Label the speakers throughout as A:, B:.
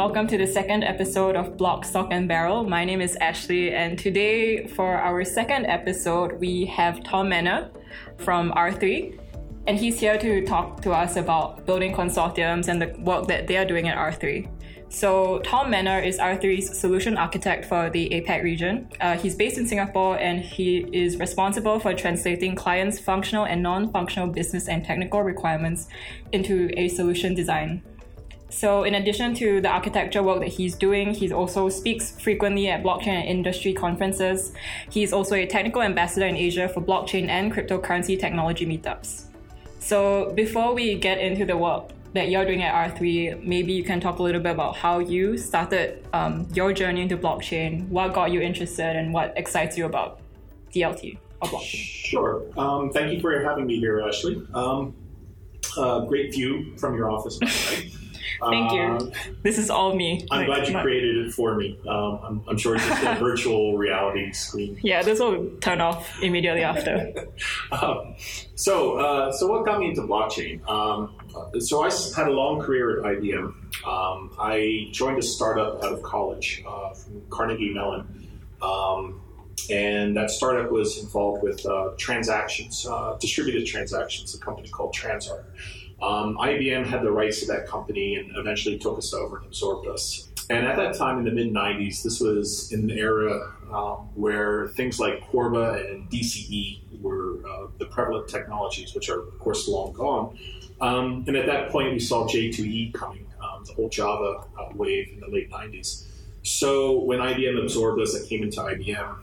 A: welcome to the second episode of Block Stock and Barrel. My name is Ashley, and today for our second episode, we have Tom Menner from R3, and he's here to talk to us about building consortiums and the work that they are doing at R3. So, Tom Menner is R3's solution architect for the APAC region. Uh, he's based in Singapore and he is responsible for translating clients' functional and non functional business and technical requirements into a solution design. So, in addition to the architecture work that he's doing, he also speaks frequently at blockchain and industry conferences. He's also a technical ambassador in Asia for blockchain and cryptocurrency technology meetups. So, before we get into the work that you're doing at R3, maybe you can talk a little bit about how you started um, your journey into blockchain, what got you interested, and what excites you about DLT or blockchain.
B: Sure. Um, thank you for having me here, Ashley. Um, uh, great view from your office, right?
A: Thank you. Uh, this is all me.
B: I'm like, glad you created it for me. Um, I'm, I'm, sure it's just a virtual reality screen.
A: Yeah, this will turn off immediately after.
B: um, so, uh, so what got me into blockchain? Um, so I had a long career at IBM. Um, I joined a startup out of college uh, from Carnegie Mellon. Um, and that startup was involved with uh, transactions, uh, distributed transactions, a company called Transarc. Um, IBM had the rights to that company and eventually took us over and absorbed us. And at that time in the mid 90s, this was in an era um, where things like Corba and DCE were uh, the prevalent technologies, which are, of course, long gone. Um, and at that point, we saw J2E coming, um, the whole Java uh, wave in the late 90s. So when IBM absorbed us, I came into IBM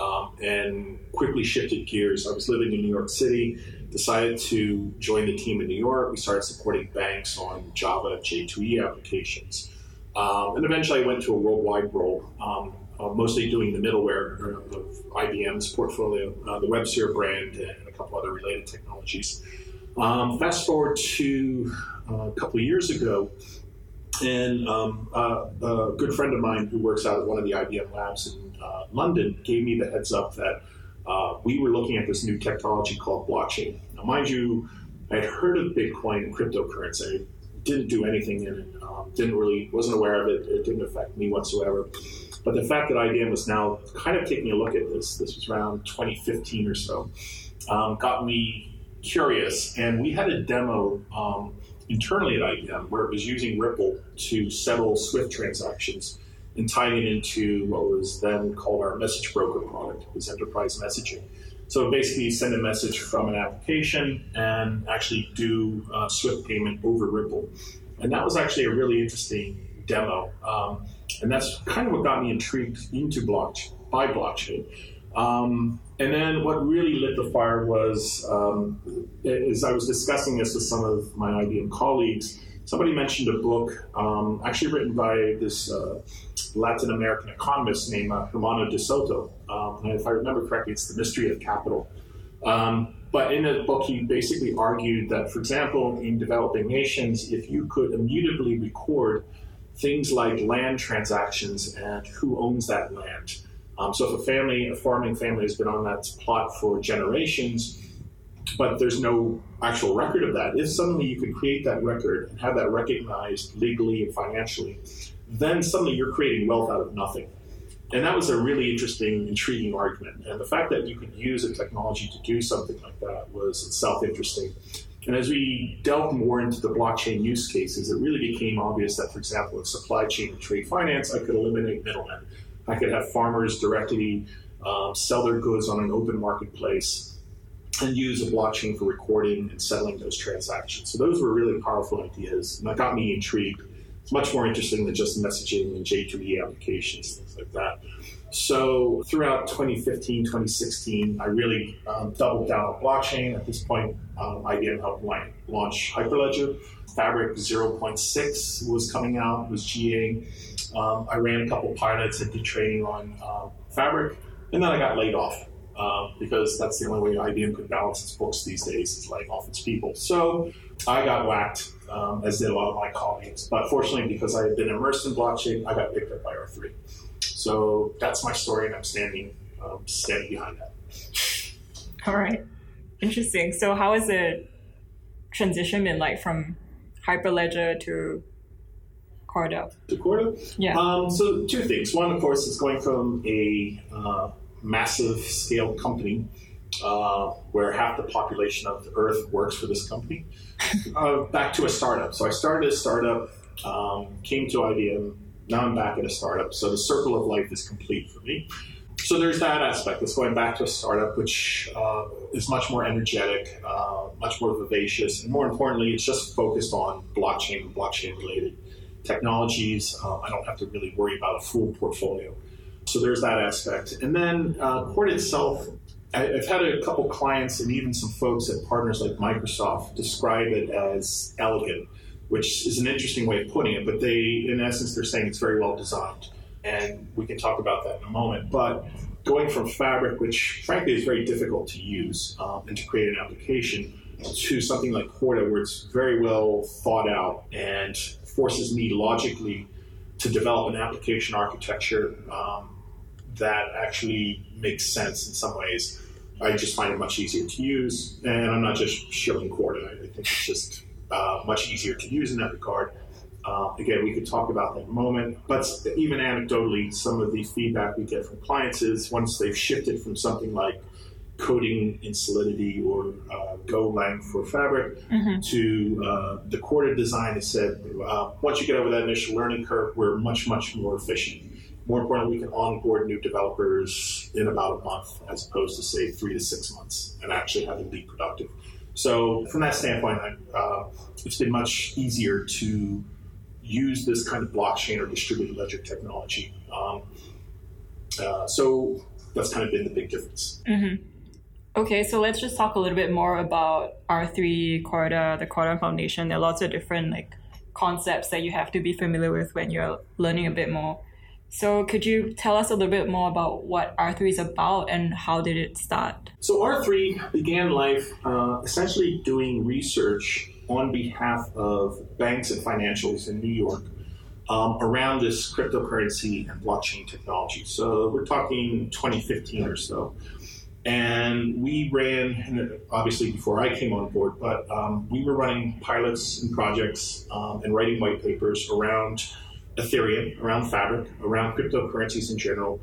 B: um, and quickly shifted gears. I was living in New York City decided to join the team in New York. We started supporting banks on Java J2E applications. Um, and eventually I went to a worldwide role, um, uh, mostly doing the middleware of IBM's portfolio, uh, the WebSphere brand, and a couple other related technologies. Um, fast forward to uh, a couple of years ago, and um, uh, a good friend of mine who works out at one of the IBM labs in uh, London gave me the heads up that uh, we were looking at this new technology called blockchain. Mind you, I'd heard of Bitcoin and cryptocurrency. Didn't do anything in it. Um, didn't really, wasn't aware of it. It didn't affect me whatsoever. But the fact that IBM was now kind of taking a look at this, this was around 2015 or so, um, got me curious. And we had a demo um, internally at IBM where it was using Ripple to settle Swift transactions and tying it into what was then called our message broker product, was enterprise messaging. So basically, you send a message from an application and actually do uh, Swift payment over Ripple. And that was actually a really interesting demo. Um, and that's kind of what got me intrigued into blockchain, by blockchain. Um, and then what really lit the fire was, um, as I was discussing this with some of my IBM colleagues, somebody mentioned a book um, actually written by this uh, Latin American economist named uh, Hernando de Soto. Um, if I remember correctly, it's The Mystery of Capital. Um, but in the book, he basically argued that, for example, in developing nations, if you could immutably record things like land transactions and who owns that land. Um, so if a family, a farming family, has been on that plot for generations, but there's no actual record of that. If suddenly you could create that record and have that recognized legally and financially, then suddenly you're creating wealth out of nothing. And that was a really interesting, intriguing argument. And the fact that you could use a technology to do something like that was itself interesting. And as we delved more into the blockchain use cases, it really became obvious that, for example, in supply chain and trade finance, I could eliminate middlemen. I could have farmers directly um, sell their goods on an open marketplace and use a blockchain for recording and settling those transactions. So those were really powerful ideas, and that got me intrigued it's much more interesting than just messaging and J2E applications, things like that. So throughout 2015, 2016, I really um, doubled down on blockchain. At this point, um, IBM helped launch Hyperledger. Fabric 0.6 was coming out, was GA. Um, I ran a couple pilots and did training on um, Fabric, and then I got laid off. Uh, because that's the only way IBM could balance its books these days is laying off its people. So I got whacked um, as did a lot of my colleagues. But fortunately, because I had been immersed in blockchain, I got picked up by R3. So that's my story, and I'm standing um, standing behind that.
A: All right, interesting. So how has the transition been like from Hyperledger to Corda?
B: To Corda?
A: Yeah.
B: Um, so two things. One, of course, is going from a uh, massive scale company uh, where half the population of the Earth works for this company, uh, back to a startup. So I started a startup, um, came to IBM, now I'm back at a startup. So the circle of life is complete for me. So there's that aspect. It's going back to a startup, which uh, is much more energetic, uh, much more vivacious, and more importantly, it's just focused on blockchain and blockchain related technologies. Um, I don't have to really worry about a full portfolio. So there's that aspect. And then uh, itself, I've had a couple clients and even some folks at partners like Microsoft describe it as elegant, which is an interesting way of putting it. But they, in essence, they're saying it's very well designed, and we can talk about that in a moment. But going from Fabric, which frankly is very difficult to use um, and to create an application, to something like Corda, where it's very well thought out and forces me logically to develop an application architecture um, that actually makes sense in some ways. I just find it much easier to use, and I'm not just shilling Corda. I think it's just uh, much easier to use in that regard. Uh, again, we could talk about that in a moment, but even anecdotally, some of the feedback we get from clients is once they've shifted from something like coding in Solidity or uh, Golang for Fabric
A: Mm-hmm.
B: to uh, the Corda design, it said uh, once you get over that initial learning curve, we're much, much more efficient. More importantly, we can onboard new developers in about a month as opposed to, say, three to six months and actually have them be productive. So, from that standpoint, uh, it's been much easier to use this kind of blockchain or distributed ledger technology. Um, uh, so, that's kind of been the big difference.
A: Okay, so let's just talk a little bit more about R3 Corda, the Corda Foundation. There are lots of different like concepts that you have to be familiar with when you're learning a bit more. So could you tell us a little bit more about what R3 is about and how did it start?
B: So R3 began life uh, essentially doing research on behalf of banks and financials in New York um, around this cryptocurrency and blockchain technology. So we're talking 2015 or so. And we ran, obviously before I came on board, but um, we were running pilots and projects um, and writing white papers around Ethereum, around Fabric, around cryptocurrencies in general.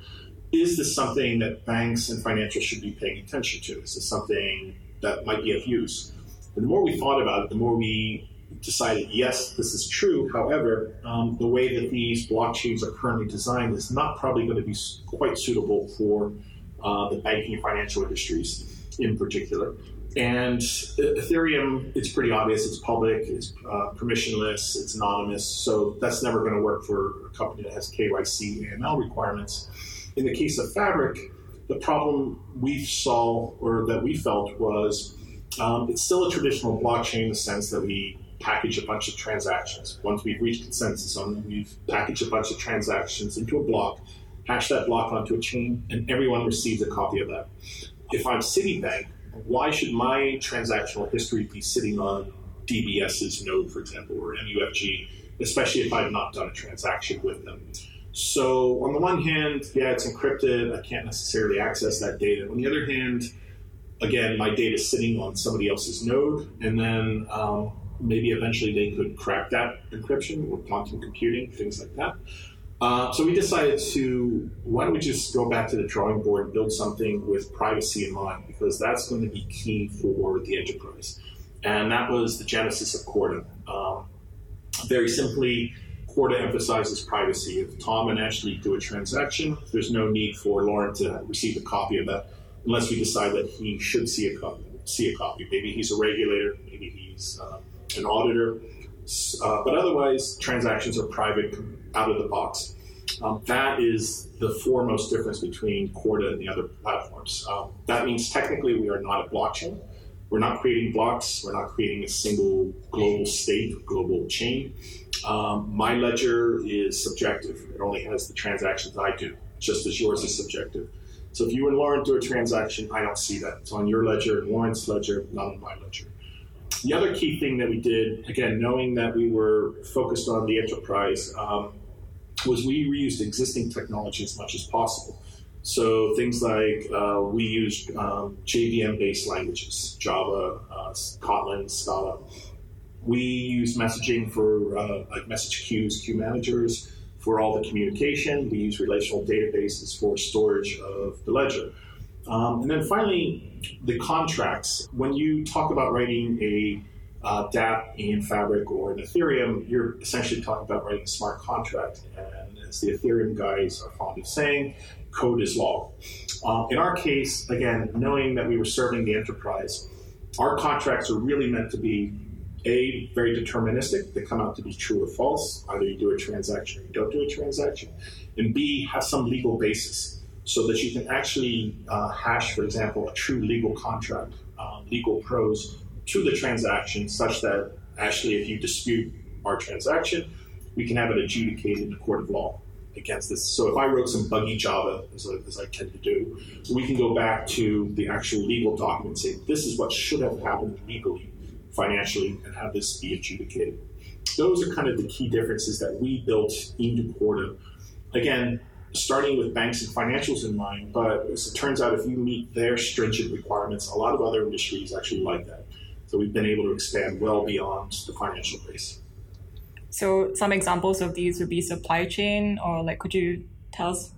B: Is this something that banks and financials should be paying attention to? Is this something that might be of use? And the more we thought about it, the more we decided, yes, this is true. However, um, the way that these blockchains are currently designed is not probably going to be quite suitable for uh, the banking and financial industries in particular. And E- Ethereum, it's pretty obvious. It's public, it's uh, permissionless, it's anonymous. So that's never going to work for a company that has KYC, AML requirements. In the case of Fabric, the problem we saw or that we felt was um, it's still a traditional blockchain in the sense that we package a bunch of transactions. Once we've reached consensus on them, we've packaged a bunch of transactions into a block, hash that block onto a chain, and everyone receives a copy of that. If I'm Citibank, why should my transactional history be sitting on DBS's node, for example, or MUFG, especially if I've not done a transaction with them? So, on the one hand, yeah, it's encrypted. I can't necessarily access that data. On the other hand, again, my data is sitting on somebody else's node, and then um, maybe eventually they could crack that encryption with quantum computing, things like that. Uh, so we decided to why don't we just go back to the drawing board and build something with privacy in mind because that's going to be key for the enterprise, and that was the genesis of Corda. Um, very simply, Corda emphasizes privacy. If Tom and Ashley do a transaction, there's no need for Lauren to receive a copy of that unless we decide that he should see a copy. See a copy. Maybe he's a regulator. Maybe he's uh, an auditor. Uh, but otherwise, transactions are private out of the box. Um, that is the foremost difference between Corda and the other platforms. Um, that means technically we are not a blockchain. We're not creating blocks. We're not creating a single global state, global chain. Um, my ledger is subjective. It only has the transactions I do, just as yours is subjective. So if you and Lauren do a transaction, I don't see that. It's on your ledger and Lauren's ledger, not on my ledger. The other key thing that we did, again, knowing that we were focused on the enterprise, um, was we reused existing technology as much as possible. So things like uh, we used um, JVM-based languages, Java, uh, Kotlin, Scala, We use messaging for uh, like message queues, queue managers for all the communication. We use relational databases for storage of the ledger. Um, and then finally, the contracts. When you talk about writing a uh, DApp in Fabric or in Ethereum, you're essentially talking about writing a smart contract. And as the Ethereum guys are fond of saying, code is law. Uh, in our case, again, knowing that we were serving the enterprise, our contracts are really meant to be a very deterministic they come out to be true or false either you do a transaction or you don't do a transaction and b have some legal basis so that you can actually uh, hash for example a true legal contract um, legal prose to the transaction such that actually if you dispute our transaction we can have it adjudicated in the court of law against this. So if I wrote some buggy Java, as I, as I tend to do, we can go back to the actual legal document and say, this is what should have happened legally financially and have this be adjudicated. Those are kind of the key differences that we built into Corda. Again, starting with banks and financials in mind, but as it turns out, if you meet their stringent requirements, a lot of other industries actually like that. So we've been able to expand well beyond the financial base.
A: So some examples of these would be supply chain, or like, could you tell us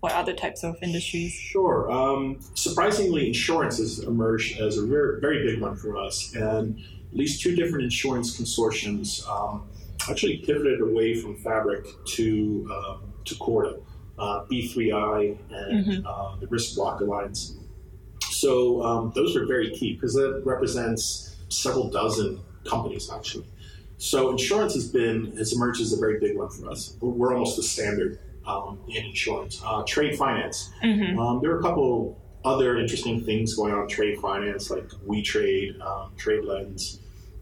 A: what other types of industries?
B: Sure. Um, surprisingly, insurance has emerged as a very, very big one for us, and at least two different insurance consortiums um, actually pivoted away from Fabric to um, to Corda, uh, B3I, and mm-hmm. uh, the Risk Block Alliance. So um, those are very key because that represents several dozen companies actually. So insurance has been has emerged as a very big one for us. We're almost the standard um, in insurance. Uh, trade finance. Mm-hmm. Um, there are a couple other interesting things going on in trade finance, like WeTrade, um, TradeLens,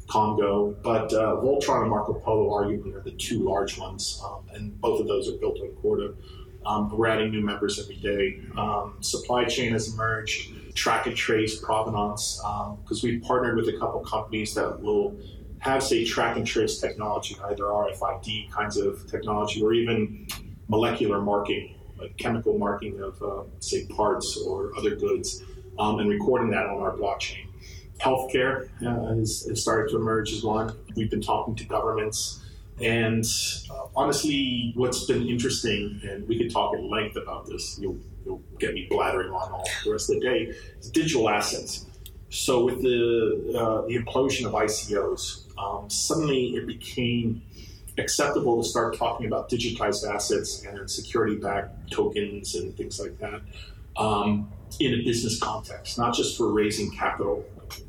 B: Komgo, but uh, Voltron and Marco Polo arguably are the two large ones, um, and both of those are built on Corda. Um, we're adding new members every day. Um, supply chain has emerged, track and trace, provenance, because we've partnered with a couple companies that will have, say, track and trace technology, either RFID kinds of technology or even molecular marking, like chemical marking of, uh, say, parts or other goods, um, and recording that on our blockchain. Healthcare uh, has, started to emerge as one. We've been talking to governments. And uh, honestly, what's been interesting, and we could talk at length about this, you'll, you'll get me blathering on all the rest of the day, is digital assets. So, with the, uh, the implosion of ICOs, um, suddenly it became acceptable to start talking about digitized assets and security backed tokens and things like that um, in a business context, not just for raising capital.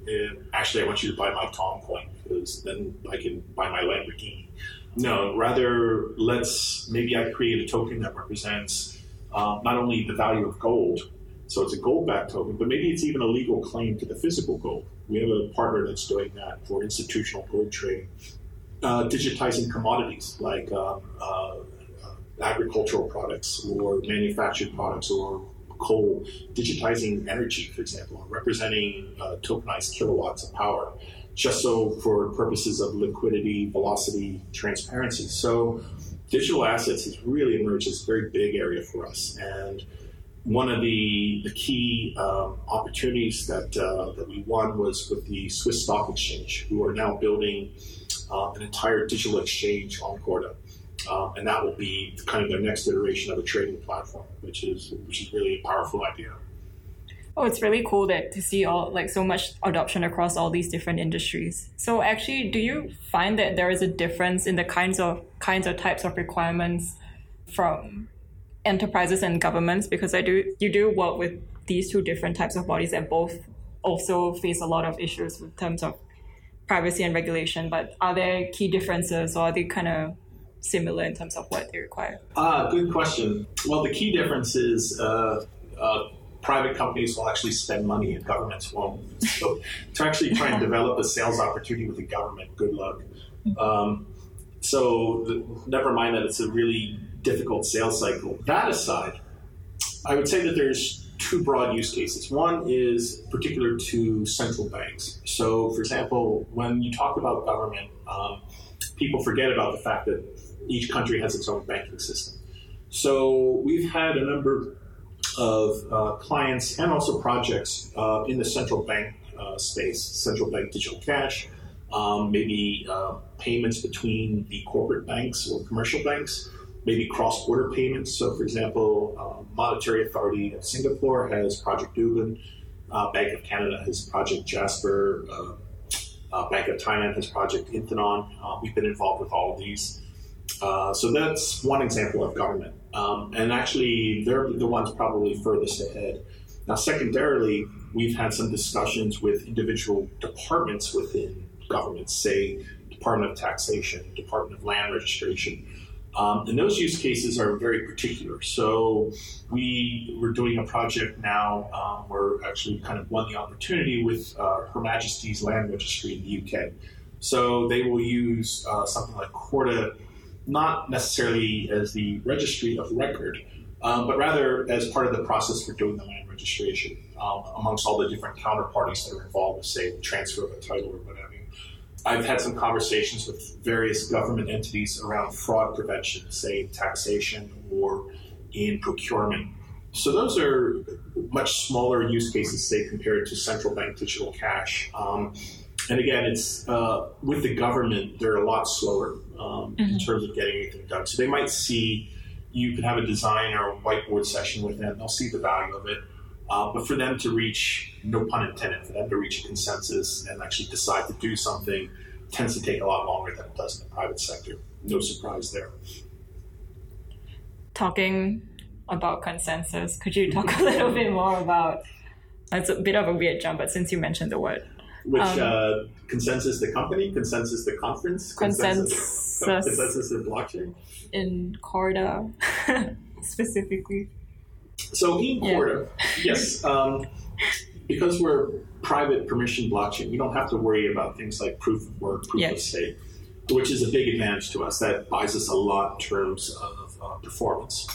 B: And actually, I want you to buy my Tom coin because then I can buy my Lamborghini. No, rather, let's maybe I create a token that represents uh, not only the value of gold, so it's a gold backed token, but maybe it's even a legal claim to the physical gold. We have a partner that's doing that for institutional gold trading uh, digitizing commodities like um, uh, agricultural products or manufactured products or coal, digitizing energy, for example, representing uh, tokenized kilowatts of power, just so for purposes of liquidity, velocity, transparency. So digital assets has really emerged as a very big area for us. And one of the, the key um, opportunities that, uh, that we won was with the Swiss Stock Exchange, who are now building uh, an entire digital exchange on Corda. Um, and that will be kind of their next iteration of a trading platform, which is which is really a powerful idea.
A: Oh, it's really cool that to see all like so much adoption across all these different industries. So actually, do you find that there is a difference in the kinds of kinds of types of requirements from enterprises and governments? Because I do you do work with these two different types of bodies that both also face a lot of issues in terms of privacy and regulation, but are there key differences or are they kind of similar in terms of what they require?
B: Uh, good question. Well, the key difference is uh, uh, private companies will actually spend money and governments won't. So to actually try and develop a sales opportunity with the government, good luck. Um, so the, never mind that it's a really difficult sales cycle. That aside, I would say that there's two broad use cases. One is particular to central banks. So, for example, when you talk about government, um, people forget about the fact that each country has its own banking system. So, we've had a number of uh, clients and also projects uh, in the central bank uh, space, central bank digital cash, um, maybe uh, payments between the corporate banks or commercial banks, maybe cross border payments. So, for example, uh, Monetary Authority of Singapore has Project uh, Bank of Canada has Project Jasper, Bank of Thailand has Project Inthanon. Uh, we've been involved with all of these. So, that's one example of government. Um, and actually, they're the ones probably furthest ahead. Now, secondarily, we've had some discussions with individual departments within governments, say Department of Taxation, Department of Land Registration. Um, and those use cases are very particular. So we we're doing a project now. Um, we're actually kind of won the opportunity with uh, Her Majesty's Land Registry in the UK. So they will use uh, something like Corda, not necessarily as the registry of record, um, but rather as part of the process for doing the land registration um, amongst all the different counterparties that are involved with, say, the transfer of a title or whatever. I've had some conversations with various government entities around fraud prevention, say taxation or in procurement. So those are much smaller use cases, say, compared to central bank digital cash. Um, and again, it's uh, with the government, they're a lot slower um, mm-hmm. in terms of getting anything done. So they might see you can have a design or a whiteboard session with them. They'll see the value of it. Uh, but for them to reach, no pun intended, for them to reach a consensus and actually decide to do something tends to take a lot longer than it does in the private sector. No surprise there.
A: Talking about consensus, could you talk a little bit more about? It's a bit of a weird jump, but since you mentioned the word,
B: which um, uh, consensus the company, consensus the conference,
A: consensus,
B: consensus in blockchain,
A: in Corda specifically.
B: So in Corda, yeah. yes, um, because we're private permission blockchain, we don't have to worry about things like proof of work, proof yes. of stake, which is a big advantage to us. That buys us a lot in terms of uh, performance.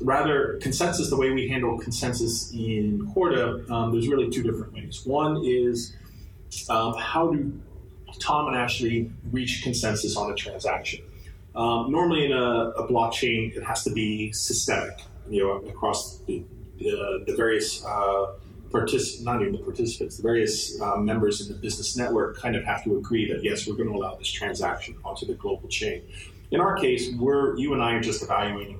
B: Rather, consensus, the way we handle consensus in Corda, um, there's really two different ways. One is um, how do Tom and Ashley reach consensus on a transaction? Um, normally, in a, a, blockchain, it has to be systemic, you know, across the, the, the various uh, partic- not even the participants, the various uh, members in the business network kind of have to agree that yes, we're going to allow this transaction onto the global chain. In our case, we're you and I are just evaluating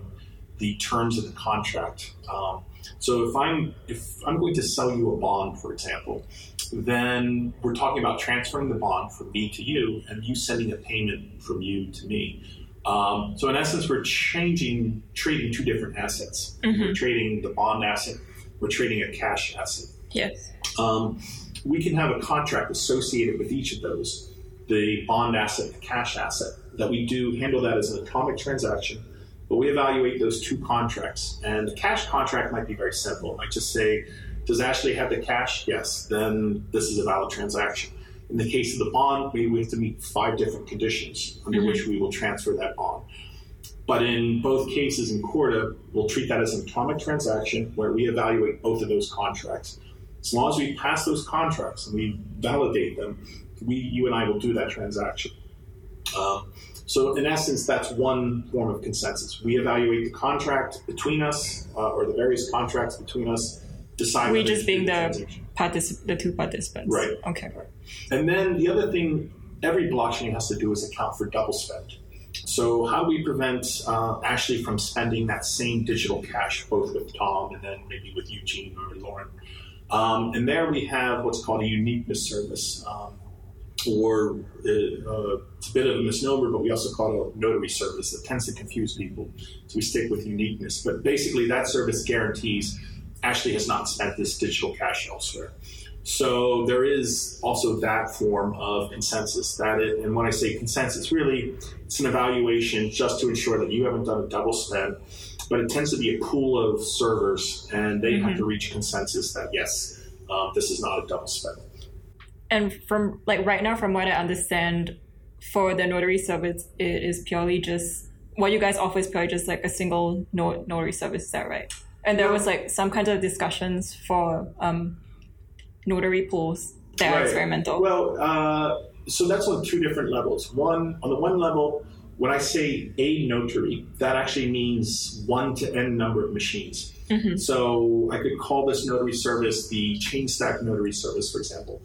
B: the terms of the contract. Um, so if I'm if I'm going to sell you a bond, for example, then we're talking about transferring the bond from me to you, and you sending a payment from you to me. Um, so in essence, we're changing trading two different assets. Mm-hmm. We're trading the bond asset we're trading a cash asset.
A: Yes.
B: Um, we can have a contract associated with each of those the bond asset, the cash asset, that we do handle that as an atomic transaction. But we evaluate those two contracts. And the cash contract might be very simple. It might just say, does Ashley have the cash? Yes. Then this is a valid transaction. In the case of the bond, maybe we have to meet five different conditions under mm-hmm. which we will transfer that bond. But in both cases in Corda, we'll treat that as an atomic transaction where we evaluate both of those contracts. As long as we pass those contracts and we validate them, we, you and I will do that transaction. Um, so, in essence, that's one form of consensus. We evaluate the contract between us, uh, or the various contracts between us. Decide.
A: We just being the particip- the two participants.
B: Right.
A: Okay.
B: And then the other thing every blockchain has to do is account for double spend. So, how do we prevent uh, Ashley from spending that same digital cash both with Tom and then maybe with Eugene or Lauren? Um, and there we have what's called a uniqueness service, um, or uh, uh, it's a bit of a misnomer, but we also call it a notary service that tends to confuse people. So we stick with uniqueness. But basically, that service guarantees Ashley has not spent this digital cash elsewhere. So there is also that form of consensus. That it, and when I say consensus, really it's an evaluation just to ensure that you haven't done a double spend. But it tends to be a pool of servers, and they mm-hmm. have to reach consensus that yes, um, this is not a double spend.
A: And from like right now, from what I understand, for the notary service, it is purely just what you guys offer is purely just like a single notary service. Is that right? And there was like some kind of discussions for um, notary pools that right. are experimental?
B: Well, uh, so that's on two different levels. One, on the one level, when I say a notary, that actually means one to n number of machines. Mm-hmm. So I could call this notary service the Chainstack notary service, for example.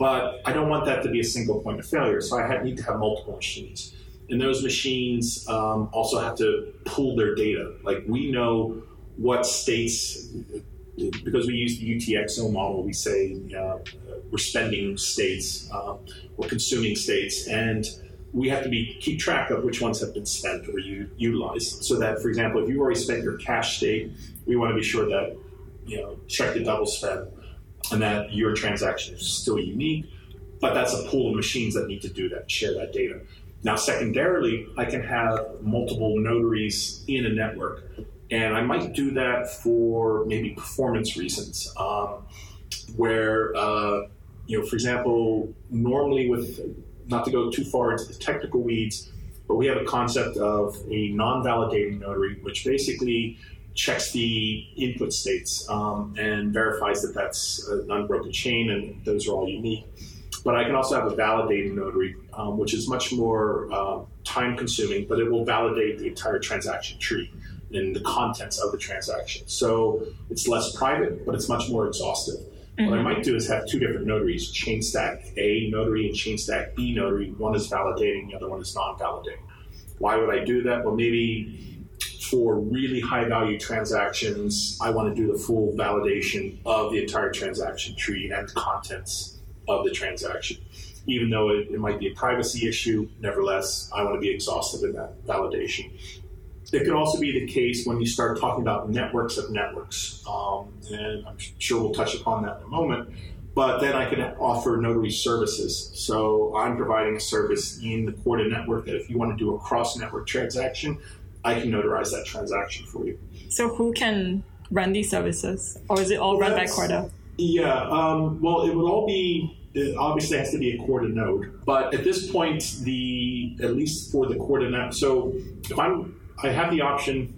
B: but I don't want that to be a single point of failure. So I had, need to have multiple machines. And those machines um, also have to pool their data. Like we know what states, because we use the UTXO model, we say uh, we're spending states, uh, we're consuming states, and we have to be keep track of which ones have been spent or u- utilized. So that, for example, if you've already spent your cash state, we want to be sure that you know check the double spend and that your transaction is still unique. But that's a pool of machines that need to do that, share that data. Now, secondarily, I can have multiple notaries in a network, and I might do that for maybe performance reasons, um, where uh, you know, for example, normally with not to go too far into the technical weeds, but we have a concept of a non-validating notary, which basically checks the input states um, and verifies that that's an unbroken chain and those are all unique. But I can also have a validating notary, um, which is much more uh, time consuming, but it will validate the entire transaction tree and the contents of the transaction. So it's less private, but it's much more exhaustive. Mm-hmm. What I might do is have two different notaries, Chainstack A notary and Chainstack B notary. One is validating, the other one is non validating. Why would I do that? Well, maybe for really high value transactions, I want to do the full validation of the entire transaction tree and contents of the transaction. Even though it, it might be a privacy issue, nevertheless, I want to be exhaustive in that validation. It could also be the case when you start talking about networks of networks, um, and I'm sure we'll touch upon that in a moment. But then I can offer notary services. So I'm providing a service in the Corda network that if you want to do a cross network transaction, I can notarize that transaction for you.
A: So who can run these services, or is it all well, run by Corda?
B: Yeah, um, well, it would all be it obviously has to be a Corda node, but at this point, the at least for the Corda node. So if I'm I have the option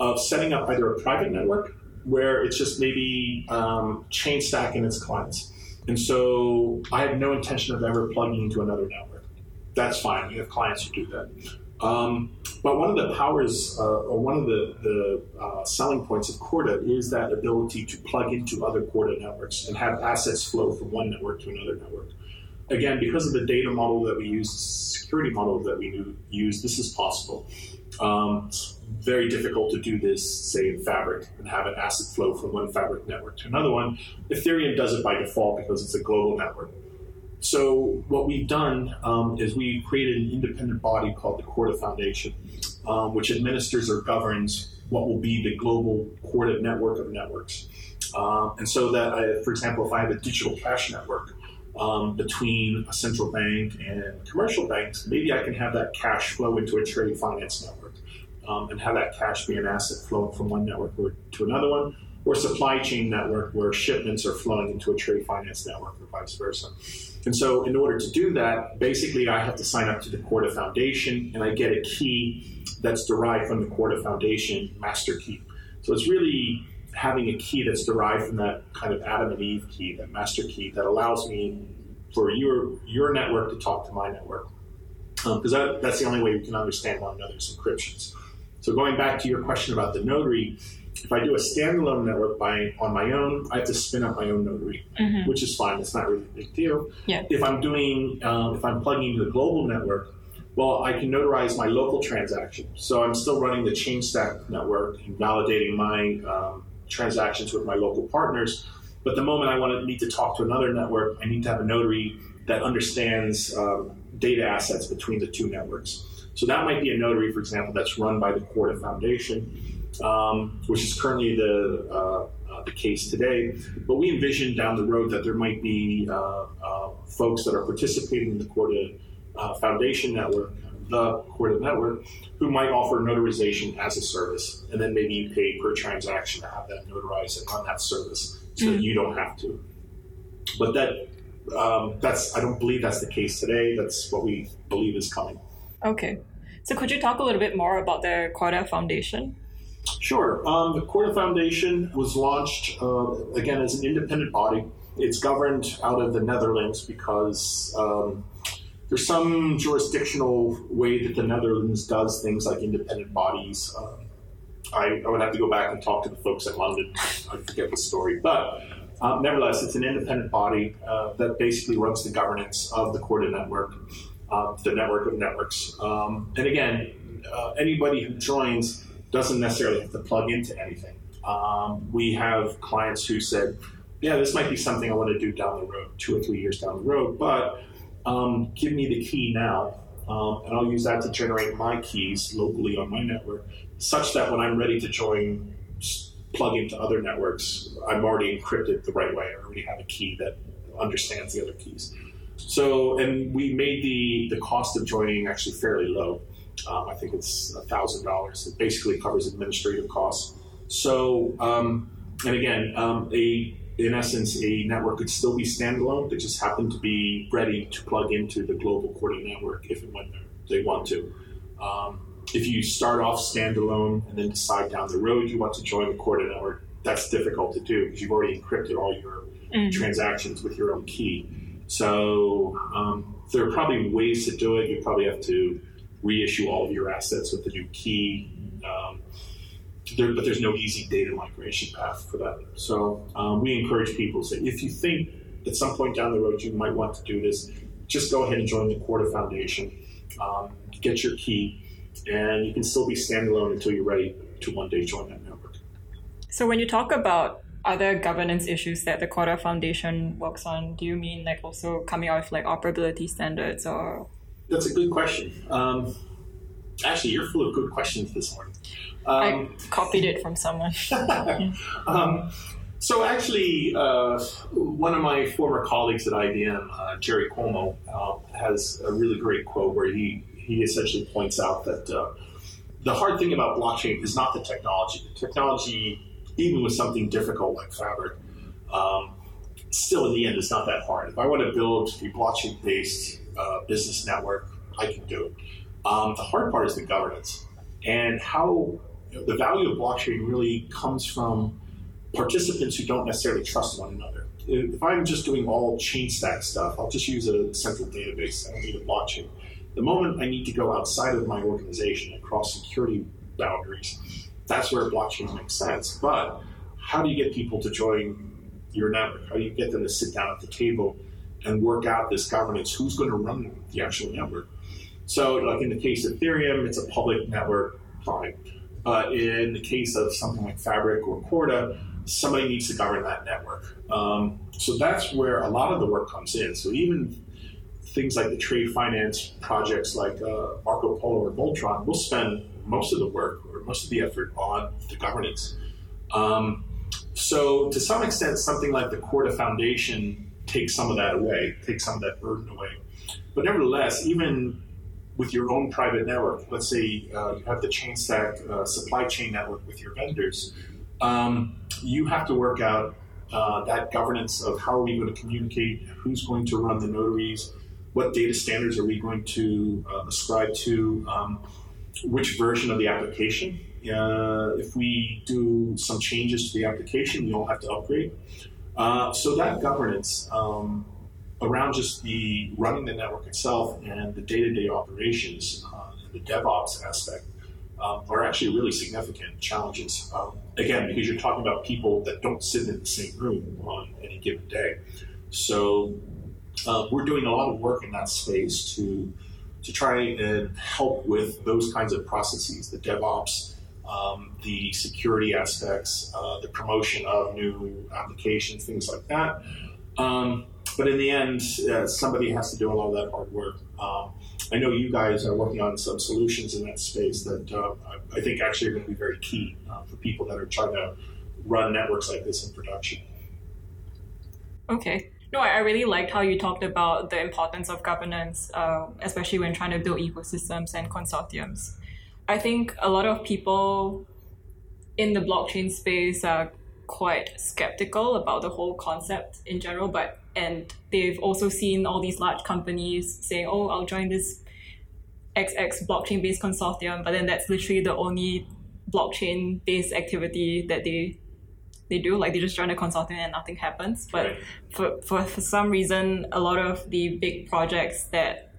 B: of setting up either a private network where it's just maybe um, chain stacking its clients. And so I have no intention of ever plugging into another network. That's fine. You have clients who do that. Um, but one of the powers, uh, or one of the, the uh, selling points of Corda is that ability to plug into other Corda networks and have assets flow from one network to another network. Again, because of the data model that we use, security model that we use, this is possible. Um, very difficult to do this, say, in Fabric and have an asset flow from one Fabric network to another one. Ethereum does it by default because it's a global network. So what we've done um, is we created an independent body called the Corda Foundation, um, which administers or governs what will be the global Corda network of networks. Um, and so that, I, for example, if I have a digital cash network um, between a central bank and commercial banks, maybe I can have that cash flow into a trade finance network um, and have that cash be an asset flowing from one network to another one, or supply chain network where shipments are flowing into a trade finance network or vice versa. And so, in order to do that, basically, I have to sign up to the Corda Foundation and I get a key that's derived from the Corda Foundation master key. So, it's really having a key that's derived from that kind of Adam and Eve key, that master key, that allows me for your your network to talk to my network, because um, that, that's the only way we can understand one another's encryptions. So going back to your question about the notary, if I do a standalone network by on my own, I have to spin up my own notary, mm-hmm. which is fine. It's not really a big deal.
A: Yeah.
B: If I'm doing, um, if I'm plugging into the global network, well, I can notarize my local transaction. So I'm still running the Chainstack network and validating my um, transactions with my local partners. But the moment I want to need to talk to another network, I need to have a notary that understands um, data assets between the two networks. So that might be a notary, for example, that's run by the Corda Foundation, um, which is currently the uh, uh, the case today. But we envision down the road that there might be uh, uh folks that are participating in the Corda uh, Foundation network, the Corda network, who might offer notarization as a service, and then maybe you pay per transaction to have that notarized and run that service, so mm-hmm. that you don't have to. But that um, that's I don't believe that's the case today. That's what we believe is coming.
A: Okay. So could you talk a little bit more about the Corda Foundation?
B: Sure. Um, the Corda Foundation was launched, uh, again, as an independent body. It's governed out of the Netherlands because um, there's some jurisdictional way that the Netherlands does things like independent bodies. Um, I, I, would have to go back and talk to the folks at London. I forget the story. But Um, nevertheless, it's an independent body uh, that basically runs the governance of the Corda network, uh, the network of networks. Um, and again, uh, anybody who joins doesn't necessarily have to plug into anything. Um, we have clients who said, yeah, this might be something I want to do down the road, two or three years down the road, but um, give me the key now. Um, and I'll use that to generate my keys locally on my network, such that when I'm ready to join, plug into other networks, I'm already encrypted the right way. I already have a key that understands the other keys. So, and we made the, the cost of joining actually fairly low. Um, I think it's a $1,000. It basically covers administrative costs. So, um, and again, um, a in essence, a network could still be standalone. They just happen to be ready to plug into the global Corda network if and when they want to. Um, if you start off standalone and then decide down the road you want to join the Corda network, that's difficult to do because you've already encrypted all your mm. transactions with your own key. So um, there are probably ways to do it. You probably have to reissue all of your assets with the new key. Um, there, but there's no easy data migration path for that. So um, we encourage people to say, if you think at some point down the road you might want to do this, just go ahead and join the Corda Foundation, um, get your key, and you can still be standalone until you're ready to one day join that network.
A: So when you talk about other governance issues that the Corda Foundation works on, do you mean like also coming out with like operability standards or?
B: That's a good question. Um, actually, you're full of good questions this morning.
A: Um, I copied it from someone.
B: um, so actually, uh, one of my former colleagues at IBM, uh, Jerry Cuomo, uh, has a really great quote where he, he essentially points out that uh, the hard thing about blockchain is not the technology. The technology, even with something difficult like Fabric, um, still in the end, it's not that hard. If I want to build a blockchain-based uh, business network, I can do it. Um, the hard part is the governance and how the value of blockchain really comes from participants who don't necessarily trust one another. If I'm just doing all Chainstack stuff, I'll just use a central database. I don't need a blockchain. The moment I need to go outside of my organization and cross security boundaries, that's where blockchain makes sense. But how do you get people to join your network? How do you get them to sit down at the table and work out this governance? Who's going to run the actual network? So, like in the case of Ethereum, it's a public network, fine. But in the case of something like Fabric or Corda, somebody needs to govern that network. Um, so that's where a lot of the work comes in. So even things like the trade finance projects like uh, Marco Polo or Voltron will spend most of the work or most of the effort on the governance. Um, so to some extent, something like the Corda Foundation takes some of that away, takes some of that burden away. But nevertheless, even with your own private network. Let's say uh, you have the Chainstack uh, supply chain network with your vendors. Um, you have to work out uh, that governance of how are we going to communicate, who's going to run the notaries, what data standards are we going to uh, ascribe to, um, which version of the application. Uh, if we do some changes to the application, we all have to upgrade. Uh, so that governance um, around just the running the network itself and the day-to-day operations uh, and the DevOps aspect um, are actually really significant challenges. Um, again, because you're talking about people that don't sit in the same room on any given day. So uh, we're doing a lot of work in that space to to try and help with those kinds of processes, the DevOps, um, the security aspects, uh, the promotion of new applications, things like that. Um, but in the end, uh, somebody has to do a lot of that hard work. Um, I know you guys are working on some solutions in that space that uh, I think actually are going to be very key uh, for people that are trying to run networks like this in production.
A: Okay. No, I really liked how you talked about the importance of governance, uh, especially when trying to build ecosystems and consortiums. I think a lot of people in the blockchain space are quite skeptical about the whole concept in general, but and they've also seen all these large companies saying, "Oh, I'll join this XX blockchain based consortium," but then that's literally the only blockchain based activity that they they do. Like they just join a consortium and nothing happens. But right. for, for for some reason, a lot of the big projects that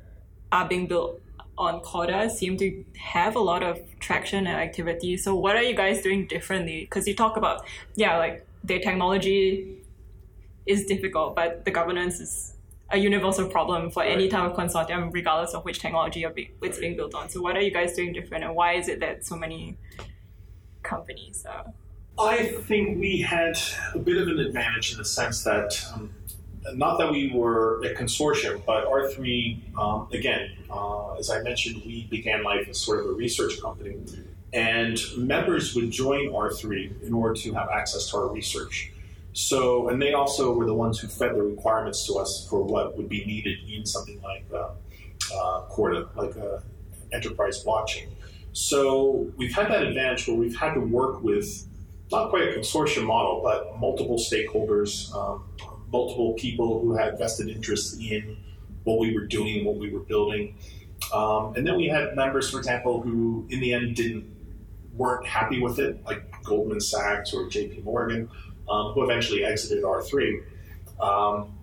A: are being built on Corda seem to have a lot of traction and activity. So what are you guys doing differently? Because you talk about yeah, like their technology is difficult, but the governance is a universal problem for
B: Right.
A: any type of consortium, regardless of which technology be- it's being built on. So, what are you guys doing different, and why is it that so many companies are?
B: I think we had a bit of an advantage in the sense that, um, not that we were a consortium, but R3, um, again, uh, as I mentioned, we began life as sort of a research company, and members would join R3 in order to have access to our research. So, and they also were the ones who fed the requirements to us for what would be needed in something like uh, uh, Corda, like uh, enterprise blockchain. So we've had that advantage where we've had to work with not quite a consortium model, but multiple stakeholders, um, multiple people who had vested interests in what we were doing, what we were building. Um, and then we had members, for example, who in the end didn't weren't happy with it, like Goldman Sachs or J.P. Morgan, um, who eventually exited R3. Um,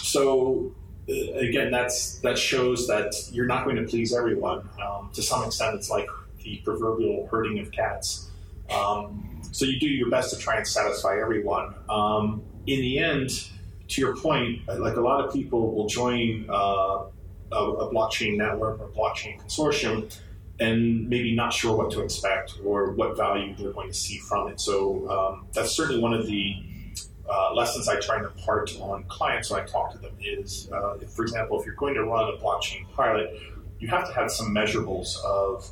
B: so uh, again, that's that shows that you're not going to please everyone. Um, to some extent, it's like the proverbial herding of cats. Um, so you do your best to try and satisfy everyone. Um, in the end, to your point, like a lot of people will join uh, a, a blockchain network or blockchain consortium and maybe not sure what to expect or what value they're going to see from it. So um, that's certainly one of the uh, lessons I try and impart on clients when I talk to them is, uh, if, for example, if you're going to run a blockchain pilot, you have to have some measurables of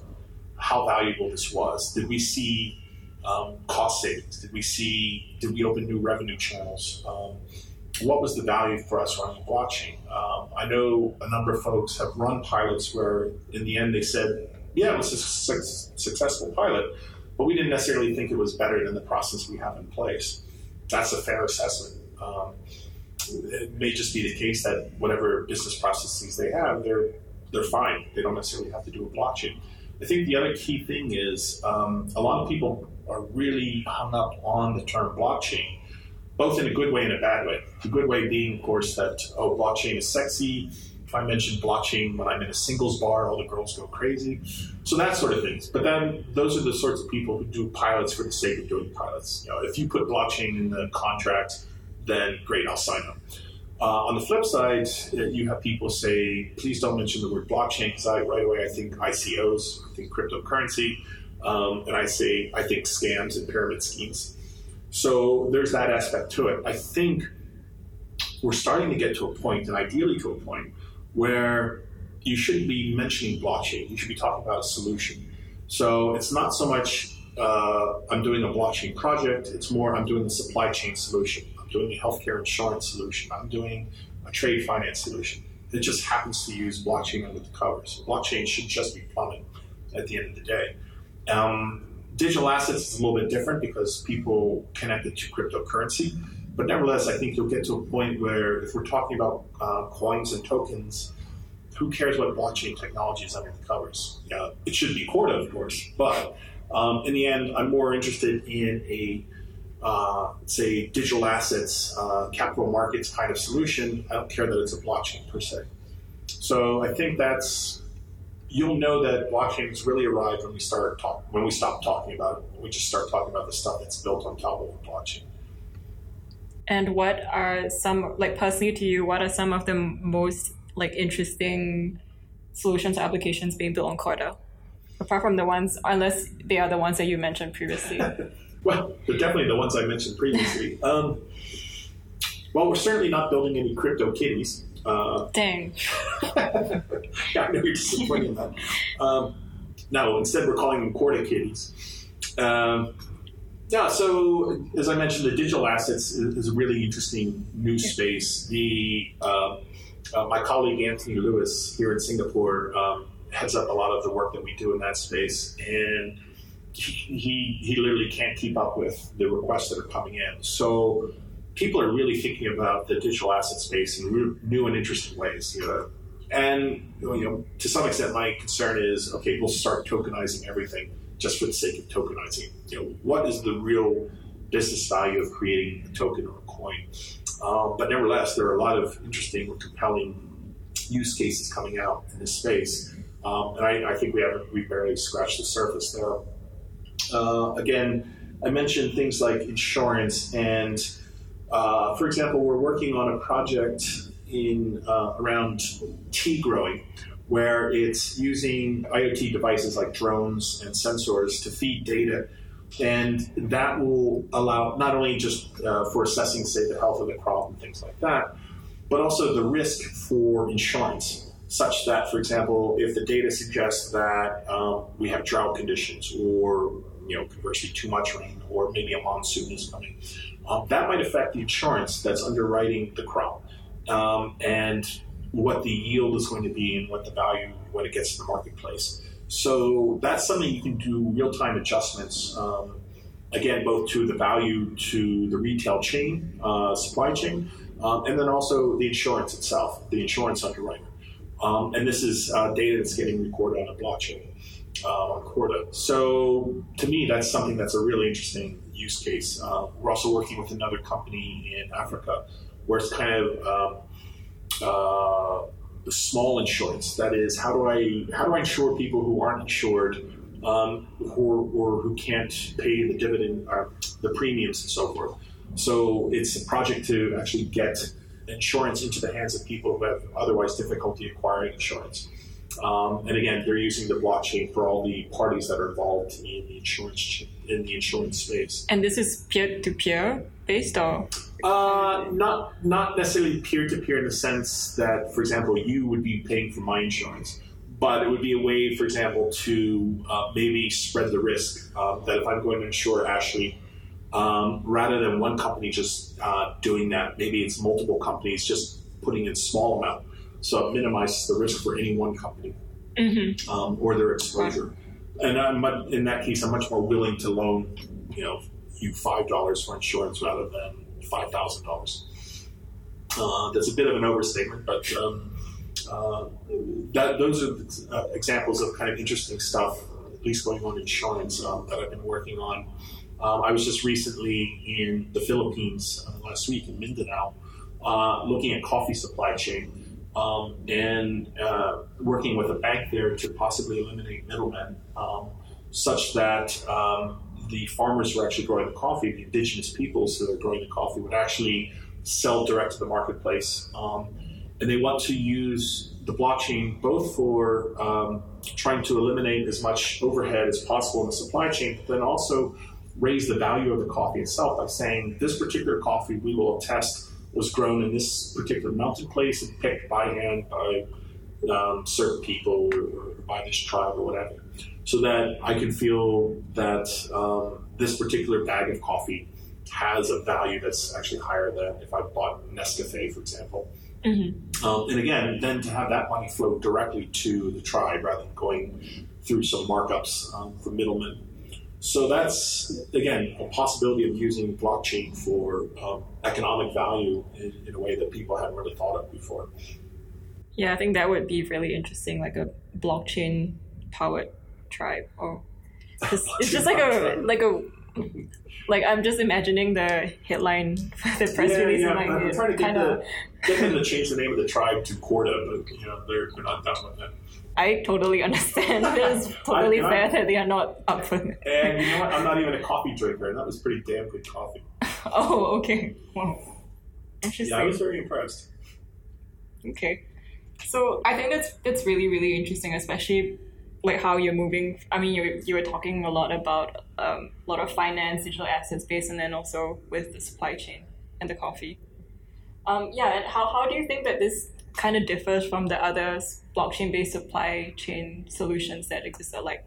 B: how valuable this was. Did we see um, cost savings? Did we see? Did we open new revenue channels? Um, what was the value for us running blockchain? Um, I know a number of folks have run pilots where, in the end, they said, "Yeah, it was a su- successful pilot, but we didn't necessarily think it was better than the process we have in place." That's a fair assessment. Um, it may just be the case that whatever business processes they have, they're they're fine. They don't necessarily have to do a blockchain. I think the other key thing is um, a lot of people are really hung up on the term blockchain, both in a good way and a bad way. The good way being, of course, that oh, blockchain is sexy. If I mention blockchain when I'm in a singles bar, all the girls go crazy. So that sort of things. But then those are the sorts of people who do pilots for the sake of doing pilots. You know, if you put blockchain in the contract, then great, I'll sign up. Uh, on the flip side, uh, you have people say, please don't mention the word blockchain because I right away I think ICOs, I think cryptocurrency, um, and I say I think scams and pyramid schemes. So there's that aspect to it. I think we're starting to get to a point, and ideally to a point, where you shouldn't be mentioning blockchain. You should be talking about a solution. So it's not so much uh, I'm doing a blockchain project, it's more I'm doing a supply chain solution. I'm doing a healthcare insurance solution. I'm doing a trade finance solution. It just happens to use blockchain under the covers. Blockchain should just be plumbing at the end of the day. Um, digital assets is a little bit different because people connect it to cryptocurrency. But nevertheless, I think you'll get to a point where if we're talking about uh, coins and tokens, who cares what blockchain technology is under the covers? Yeah, it should be Corda, of course, but um, in the end, I'm more interested in a uh, say digital assets, uh, capital markets kind of solution. I don't care that it's a blockchain per se. So I think that's you'll know that blockchain has really arrived when we start talk when we stop talking about it. When we just start talking about the stuff that's built on top of blockchain.
A: And what are some, like personally to you, what are some of the most like interesting solutions or applications being built on Corda? Apart from the ones, unless they are the ones that you mentioned previously.
B: Well, they're definitely the ones I mentioned previously. Um, well, we're certainly not building any crypto kitties. Uh,
A: Dang.
B: yeah, I know you're disappointed in that. Um, no, instead we're calling them Corda kitties. Um, yeah, so as I mentioned, the digital assets is, a really interesting new space. The uh, uh, my colleague Antony Lewis here in Singapore um, heads up a lot of the work that we do in that space, and he he literally can't keep up with the requests that are coming in. So people are really thinking about the digital asset space in re- new and interesting ways. You know, and you know, to some extent, my concern is okay, we'll start tokenizing everything just for the sake of tokenizing. You know, what is the real business value of creating a token or a coin? Um, but nevertheless, there are a lot of interesting or compelling use cases coming out in this space, um, and I, I, think we haven't we barely scratched the surface there. Uh, again, I mentioned things like insurance and Uh, for example, we're working on a project in uh, around tea growing, where it's using IoT devices like drones and sensors to feed data, and that will allow not only just uh, for assessing, say, the health of the crop and things like that, but also the risk for insurance, such that, for example, if the data suggests that um, we have drought conditions or you know, conversely, too much rain, or maybe a monsoon is coming, um, that might affect the insurance that's underwriting the crop. Um, and what the yield is going to be and what the value when it gets to the marketplace. So that's something you can do real time adjustments. Um, again, both to the value to the retail chain, uh, supply chain, um, and then also the insurance itself, the insurance underwriter. Um, and this is uh, data that's getting recorded on a blockchain uh, on Corda. So to me, that's something that's a really interesting use case. Uh, we're also working with another company in Africa where it's kind of um, uh, the small insurance. That is, how do I how do I insure people who aren't insured, um, or, or who can't pay the dividend, uh, the premiums, and so forth. So it's a project to actually get insurance into the hands of people who have otherwise difficulty acquiring insurance. Um, and again, they're using the blockchain for all the parties that are involved in the insurance in the insurance space.
A: And this is peer to peer based, or
B: uh, not not necessarily peer to peer in the sense that, for example, you would be paying for my insurance, but it would be a way, for example, to uh, maybe spread the risk uh, that if I'm going to insure Ashley. Um, rather than one company just uh, doing that, maybe it's multiple companies just putting in small amount so it minimizes the risk for any one company mm-hmm. um, or their exposure. And I'm, in that case, I'm much more willing to loan, you know, you five dollars for insurance rather than five thousand uh, dollars. That's a bit of an overstatement, but um, uh, that, those are uh, examples of kind of interesting stuff, at least going on insurance um, that I've been working on. Um, I was just recently in the Philippines uh, last week in Mindanao, uh, looking at coffee supply chain um, and uh, working with a bank there to possibly eliminate middlemen, um, such that the farmers who are actually growing the coffee, the indigenous peoples who are growing the coffee, would actually sell direct to the marketplace. Um, and they want to use the blockchain both for um, trying to eliminate as much overhead as possible in the supply chain, but then also raise the value of the coffee itself by saying this particular coffee we will attest was grown in this particular mountain place and picked by hand by um, certain people or, or, by this tribe or whatever, so that I can feel that um, this particular bag of coffee has a value that's actually higher than if I bought Nescafe, for example. Mm-hmm. Um, and again, then to have that money flow directly to the tribe rather than going through some markups um, from middlemen so that's again a possibility of using blockchain for um, economic value in, in, a way that people hadn't really thought of before.
A: Yeah, I think that would be really interesting, like a blockchain powered tribe, oh. or it's just like a like a like I'm just imagining the headline for the press
B: yeah,
A: release.
B: Yeah,
A: like
B: I'm trying to get, the, get them to change the name of the tribe to Corda, but you know they're, they're not done with that.
A: I totally understand. It's totally I, fair that they are not up for
B: it. And you know what? I'm not even a coffee drinker, and that was pretty damn good coffee.
A: oh, okay. Wow.
B: Interesting. Yeah, I was very impressed.
A: Okay. So I think that's that's really really interesting, especially like how you're moving. I mean, you you were talking a lot about um, a lot of finance, digital assets based, and then also with the supply chain and the coffee. Um, yeah, and how, how do you think that this kind of differs from the other blockchain based supply chain solutions that existed. Like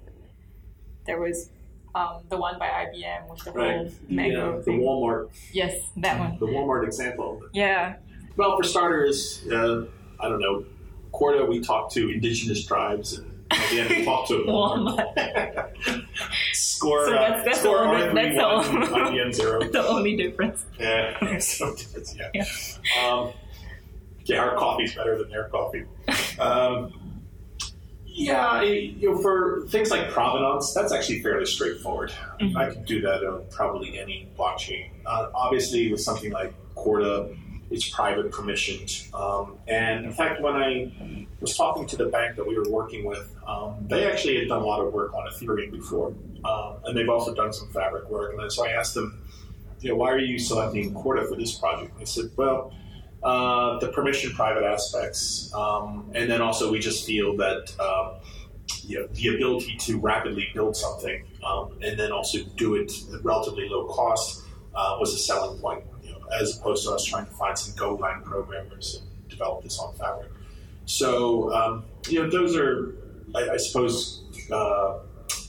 A: there was um, the one by IBM with the right. whole
B: Mango. Yeah, the Walmart.
A: Yes, that one.
B: The Walmart example.
A: Yeah.
B: Well, for starters, uh, I don't know. Corda, we talked to indigenous tribes, and again, we talked to Walmart. score. So that's, that's score the only, that's
A: the, IBM zero. The only difference.
B: Yeah. so yeah. yeah. Um, yeah, our coffee's better than their coffee. Um, yeah, you know, for things like provenance, that's actually fairly straightforward. Mm-hmm. I can do that on probably any blockchain. Uh, obviously, with something like Corda, it's private permissioned. Um, and in fact, when I was talking to the bank that we were working with, um, they actually had done a lot of work on Ethereum before. Um, and they've also done some fabric work. And so I asked them, you know, why are you selecting Corda for this project? They said, well, uh, the permission private aspects, um, and then also we just feel that um, you know, the ability to rapidly build something um, and then also do it at relatively low cost uh, was a selling point, you know, as opposed to us trying to find some Golang programmers and develop this on Fabric. So, um, you know, those are, I, I suppose, uh,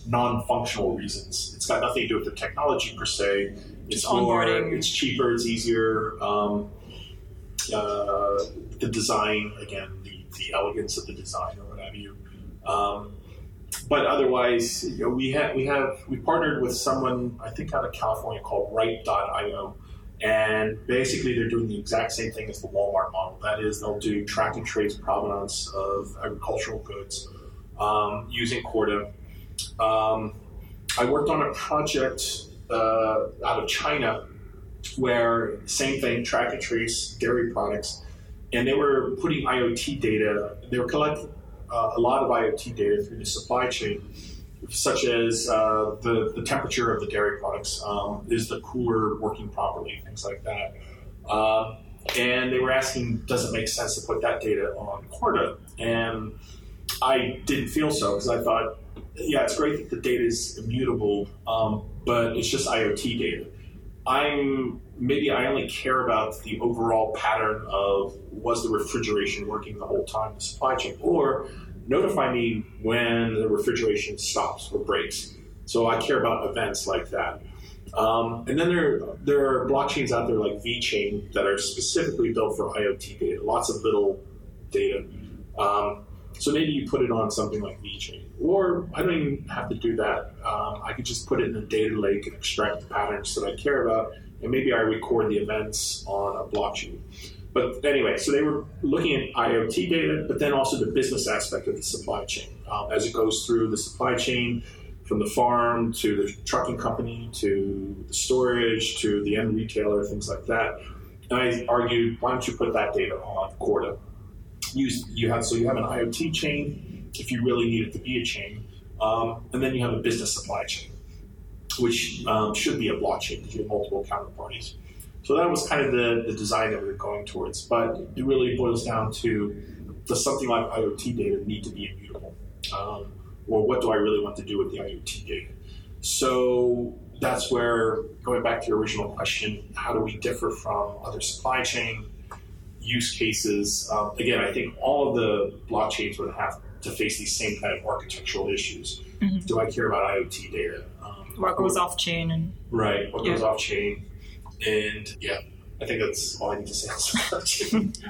B: non-functional reasons. It's got nothing to do with the technology per se. It's more,
A: onboarding.
B: it's cheaper, it's easier. Um, uh, the design, again, the, the elegance of the design or what have you. Um, but otherwise, you know, we have we have we partnered with someone I think out of California called ripe.io, and basically they're doing the exact same thing as the Walmart model. That is, they'll do track and trace provenance of agricultural goods um, using Corda. Um, I worked on a project uh, out of China where same thing, track and trace dairy products, and they were putting IoT data. They were collecting uh, a lot of IoT data through the supply chain, such as uh, the the temperature of the dairy products, um, is the cooler working properly, things like that. Um, and they were asking, does it make sense to put that data on Corda? And I didn't feel so because I thought, yeah, it's great that the data is immutable, um, but it's just IoT data. I'm maybe I only care about the overall pattern of was the refrigeration working the whole time, the supply chain, or notify me when the refrigeration stops or breaks. So I care about events like that. Um, and then there there are blockchains out there like VeChain that are specifically built for IoT data, lots of little data. Um, so maybe you put it on something like VeChain, or I don't even have to do that. Um, I could just put it in a data lake and extract the patterns that I care about, and maybe I record the events on a blockchain. But anyway, so they were looking at IoT data, but then also the business aspect of the supply chain um, as it goes through the supply chain from the farm to the trucking company to the storage to the end retailer, things like that. And I argued, why don't you put that data on Corda? Use you have so you have an IoT chain if you really need it to be a chain, um, and then you have a business supply chain, which um, should be a blockchain because you have multiple counterparties. So that was kind of the, the design that we were going towards. But it really boils down to does something like IoT data need to be immutable? Um, or what do I really want to do with the IoT data? So that's where, going back to your original question, how do we differ from other supply chain use cases? Um, again, I think all of the blockchains would have to face these same kind of architectural issues.
A: Mhm.
B: Do I care about IoT data? Um,
A: What goes off chain and
B: Right, what goes off chain. And yeah, I think that's all I need to say.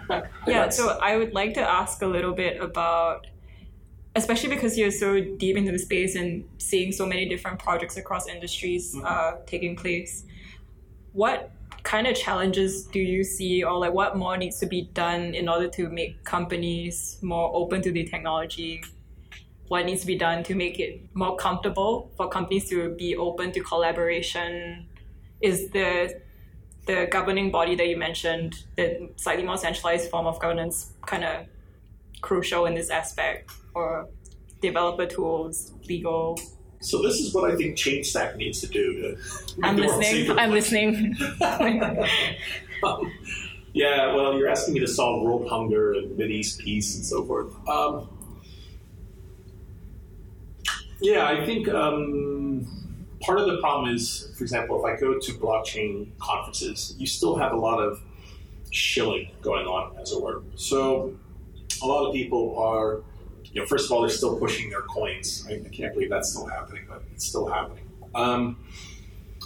A: yeah. So I would like to ask a little bit about, especially because you're so deep into the space and seeing so many different projects across industries
B: Mhm.
A: uh, taking place. What kind of challenges do you see, or like what more needs to be done in order to make companies more open to the technology? What needs to be done to make it more comfortable for companies to be open to collaboration? Is the the governing body that you mentioned, the slightly more centralized form of governance, kind of crucial in this aspect, or developer tools, legal.
B: So this is what I think Chainstack needs to do to make
A: I'm
B: the world
A: listening.
B: safer.
A: I'm listening.
B: Um, yeah, well, you're asking me to solve world hunger and Mideast peace and so forth. Um, yeah, I think um, part of the problem is, for example, if I go to blockchain conferences, you still have a lot of shilling going on, as it were. So a lot of people are, you know, first of all, they're still pushing their coins. I, I can't believe that's still happening, but it's still happening. Um,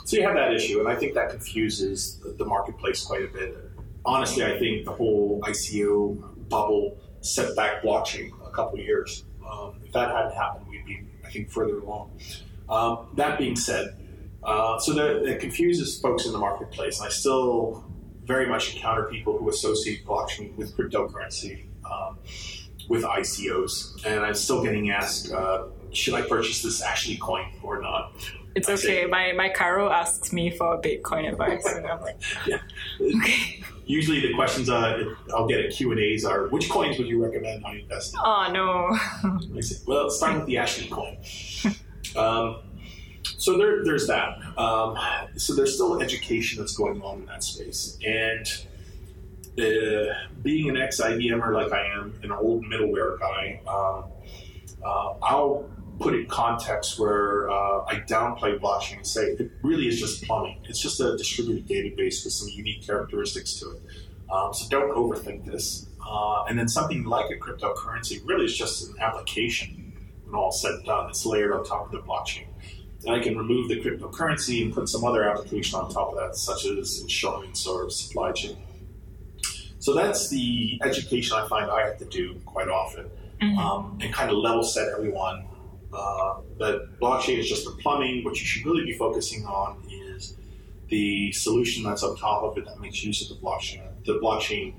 B: so you have that issue, and I think that confuses the, the marketplace quite a bit. Honestly, I think the whole ICO bubble set back blockchain a couple years. Um, if that hadn't happened, we'd be, I think, further along. Um, that being said, uh, so that it confuses folks in the marketplace, and I still very much encounter people who associate blockchain with cryptocurrency, um, with ICOs, and I'm still getting asked, uh, should I purchase this Ashley coin or not?
A: It's
B: I
A: okay. My my Caro asks me for Bitcoin advice, and I'm like,
B: Yeah.
A: okay.
B: Usually the questions uh, I'll get at Q&As are, which coins would you recommend I invest in?
A: Oh no.
B: I say, well, start with the Ashley coin. Um, so there, there's that. Um, so there's still education that's going on in that space, and uh, being an ex IBMer like I am, an old middleware guy, um, uh, I'll put in context where uh, I downplay blockchain and say it really is just plumbing. It's just a distributed database with some unique characteristics to it. Um, so don't overthink this. Uh, and then something like a cryptocurrency really is just an application when all said and done. It's layered on top of the blockchain. And I can remove the cryptocurrency and put some other application on top of that, such as insurance or supply chain. So that's the education I find I have to do quite often mm-hmm. um, and kind of level set everyone uh, that blockchain is just the plumbing. What you should really be focusing on is the solution that's on top of it that makes use of the blockchain. The blockchain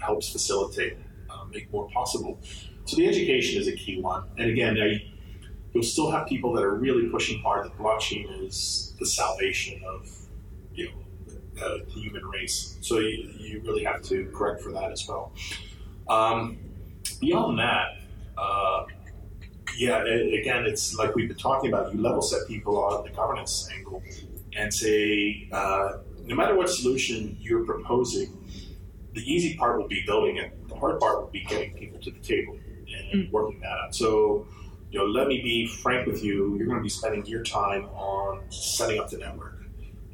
B: helps facilitate, uh, make more possible. So the education is a key one. And again, I, you'll still have people that are really pushing hard that blockchain is the salvation of uh, the human race. So you, you, really have to correct for that as well. Um, beyond that, uh, yeah, it, again, it's like we've been talking about. You level set people on the governance angle and say, uh, no matter what solution you're proposing, the easy part will be building it. The hard part will be getting people to the table and mm. working that out. So, you know, let me be frank with you. You're going to be spending your time on setting up the network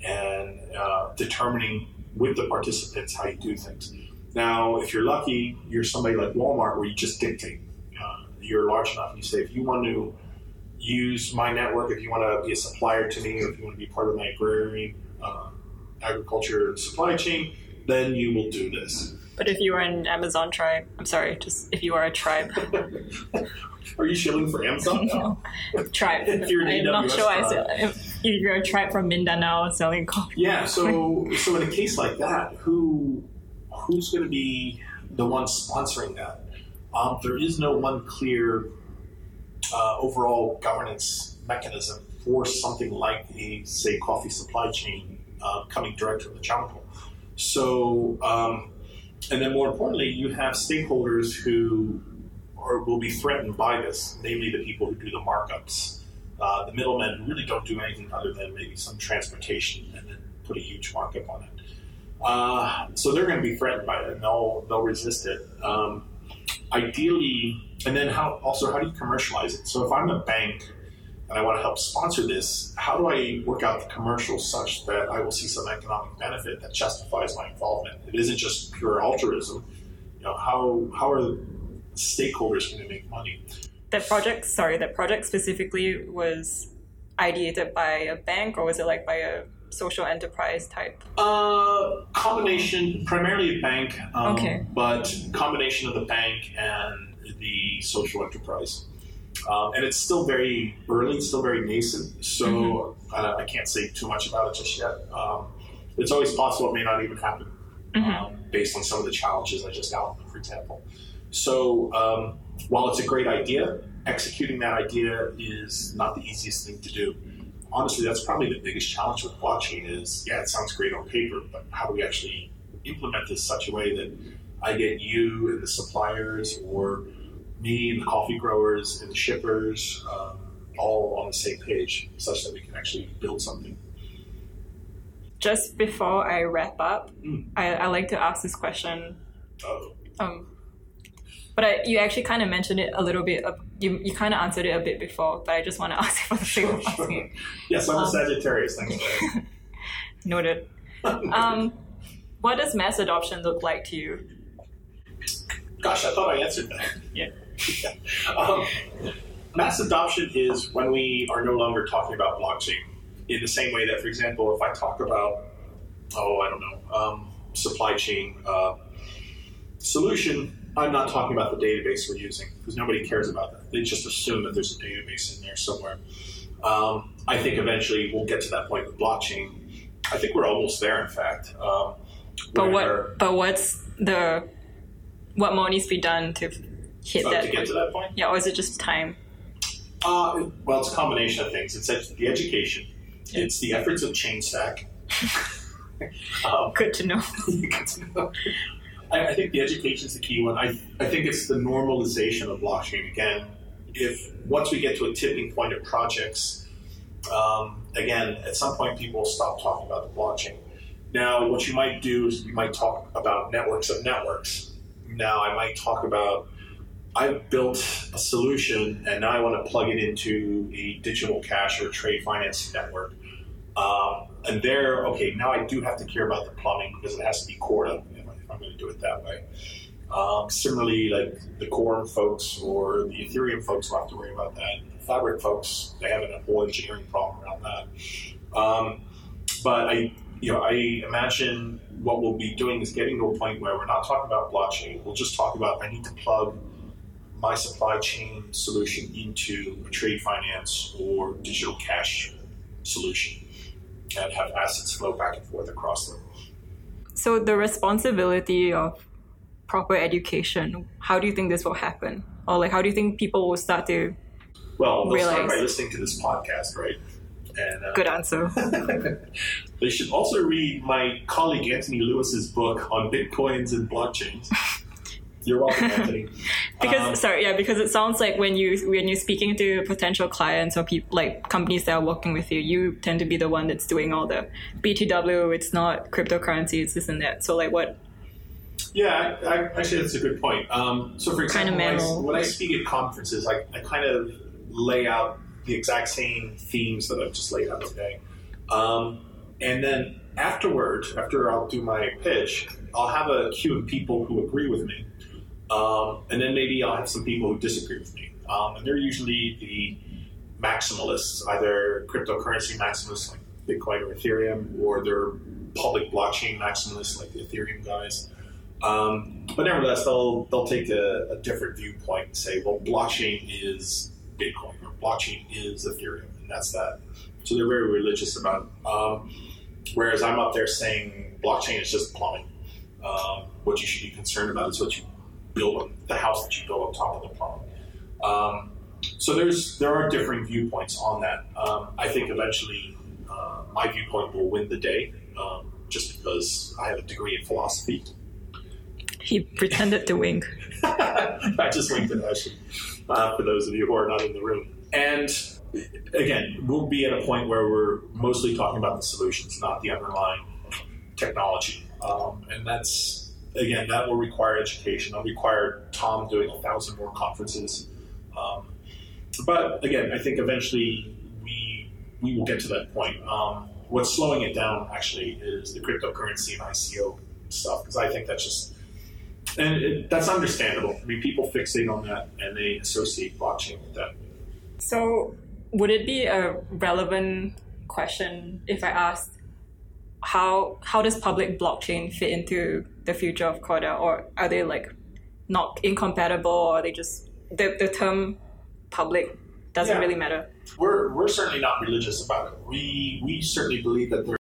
B: and uh, determining with the participants how you do things. Now, if you're lucky, you're somebody like Walmart where you just dictate. Uh, you're large enough. You say, if you want to use my network, if you want to be a supplier to me, or if you want to be part of my agrarian uh, agriculture supply chain, then you will do this.
A: But if you are an Amazon tribe, I'm sorry, just if you are a tribe.
B: are you shilling for Amazon?
A: No. tribe. if you're an I'm not sure tribe. I said, you're a tribe from Mindanao selling coffee.
B: Yeah, so so in a case like that, who who's going to be the one sponsoring that? Um, there is no one clear uh, overall governance mechanism for something like a say coffee supply chain uh, coming direct from the jungle. So, um, and then more importantly, you have stakeholders who are, will be threatened by this, namely the people who do the markups. Uh, the middlemen who really don't do anything other than maybe some transportation and then put a huge markup on it. Uh, so they're going to be threatened by it and they'll, they'll resist it. Um, ideally, and then how also how do you commercialize it? So if I'm a bank and I want to help sponsor this, how do I work out the commercial such that I will see some economic benefit that justifies my involvement? It isn't just pure altruism. You know, how how are stakeholders going to make money?
A: That project, sorry, that project specifically was ideated by a bank, or was it like by a social enterprise type?
B: Uh, combination, primarily a bank. Um, okay. But combination of the bank and the social enterprise. Um, and it's still very early, still very nascent, so mm-hmm. uh, I can't say too much about it just yet. Um, it's always possible it may not even happen mm-hmm. um, based on some of the challenges I just outlined, for example. So um, while it's a great idea, executing that idea is not the easiest thing to do. Honestly, that's probably the biggest challenge with blockchain is, yeah, it sounds great on paper, but how do we actually implement this such a way that I get you and the suppliers or me and the coffee growers and the shippers um, all on the same page such that we can actually build something.
A: Just before I wrap up, mm. I, I, like to ask this question.
B: Oh.
A: Um, but I, you actually kind of mentioned it a little bit. Uh, you, you kind of answered it a bit before, but I just want to ask for the of asking.
B: yes, I'm um, a Sagittarius. Thanks.
A: noted. um, what does mass adoption look like to you?
B: Gosh, I thought I answered that.
A: Yeah.
B: um, mass adoption is when we are no longer talking about blockchain in the same way that, for example, if I talk about, oh, I don't know, um, supply chain uh, solution, I'm not talking about the database we're using because nobody cares about that. They just assume that there's a database in there somewhere. Um, I think eventually we'll get to that point with blockchain. I think we're almost there, in fact. Um,
A: but what? But what's the what more needs to be done to hit
B: oh,
A: that
B: to get to that point?
A: Yeah, or is it just time?
B: Uh, well, it's a combination of things. It's the education, it's the efforts of Chainstack.
A: um, Good to know.
B: good to know. I, I, think the education is the key one. I, I think it's the normalization of blockchain. Again, if once we get to a tipping point of projects, um, again, at some point, people stop talking about the blockchain. Now, what you might do is you might talk about networks of networks. Now, I might talk about I've built a solution and now I want to plug it into a digital cash or trade financing network. Um, and there, okay, now I do have to care about the plumbing because it has to be Corda I'm going to do it that way. Um, similarly, like the Quorum folks or the Ethereum folks will have to worry about that. The Fabric folks, they have a whole engineering problem around that. Um, but I, you know, I imagine what we'll be doing is getting to a point where we're not talking about blockchain. We'll just talk about I need to plug my supply chain solution into a trade finance or digital cash solution and have assets flow back and forth across them.
A: So the responsibility of proper education, how do you think this will happen? Or like how do you think people will start to
B: Well, they'll
A: realize?
B: start by listening to this podcast, right? And uh,
A: Good answer.
B: they should also read my colleague Antony Lewis's book on bitcoins and blockchains. You're welcome, Antony.
A: Because
B: Um,
A: sorry, yeah, because it sounds like when you when you're speaking to potential clients or people like companies that are working with you, you tend to be the one that's doing all the BTW. It's not cryptocurrency. It's this and that. So like, what?
B: Yeah, I, I, actually, that's a good point. Um, so, for
A: Kind of
B: when, I, when I speak at conferences, I, I kind of lay out the exact same themes that I've just laid out today. Um, and then afterward, after I'll do my pitch, I'll have a queue of people who agree with me. Um, and then maybe I'll have some people who disagree with me. Um, and they're usually the maximalists, either cryptocurrency maximalists like Bitcoin or Ethereum, or they're public blockchain maximalists like the Ethereum guys. Um, but nevertheless, they'll they'll take a, a different viewpoint and say, well, blockchain is Bitcoin or blockchain is Ethereum, and that's that. So they're very religious about it. Um, whereas I'm up there saying blockchain is just plumbing. Um, what you should be concerned about is what you build on the house that you build on top of the plumbing. Um, so there's there are differing viewpoints on that. Um, I think eventually uh, my viewpoint will win the day, um, just because I have a degree in philosophy.
A: He pretended to wink.
B: I just linked it actually uh, for those of you who are not in the room. And again, we'll be at a point where we're mostly talking about the solutions, not the underlying technology. Um, and that's again that will require education. It'll require Tom doing a thousand more conferences. Um, but again, I think eventually we we will get to that point. Um, what's slowing it down actually is the cryptocurrency and ICO stuff because I think that's just and it, that's understandable. I mean, people fixate on that and they associate blockchain with that.
A: So would it be a relevant question if I asked how how does public blockchain fit into the future of Corda, or are they like not incompatible, or are they just the the term public doesn't
B: Yeah.
A: really matter?
B: We're, we're certainly not religious about it. We, we certainly believe that there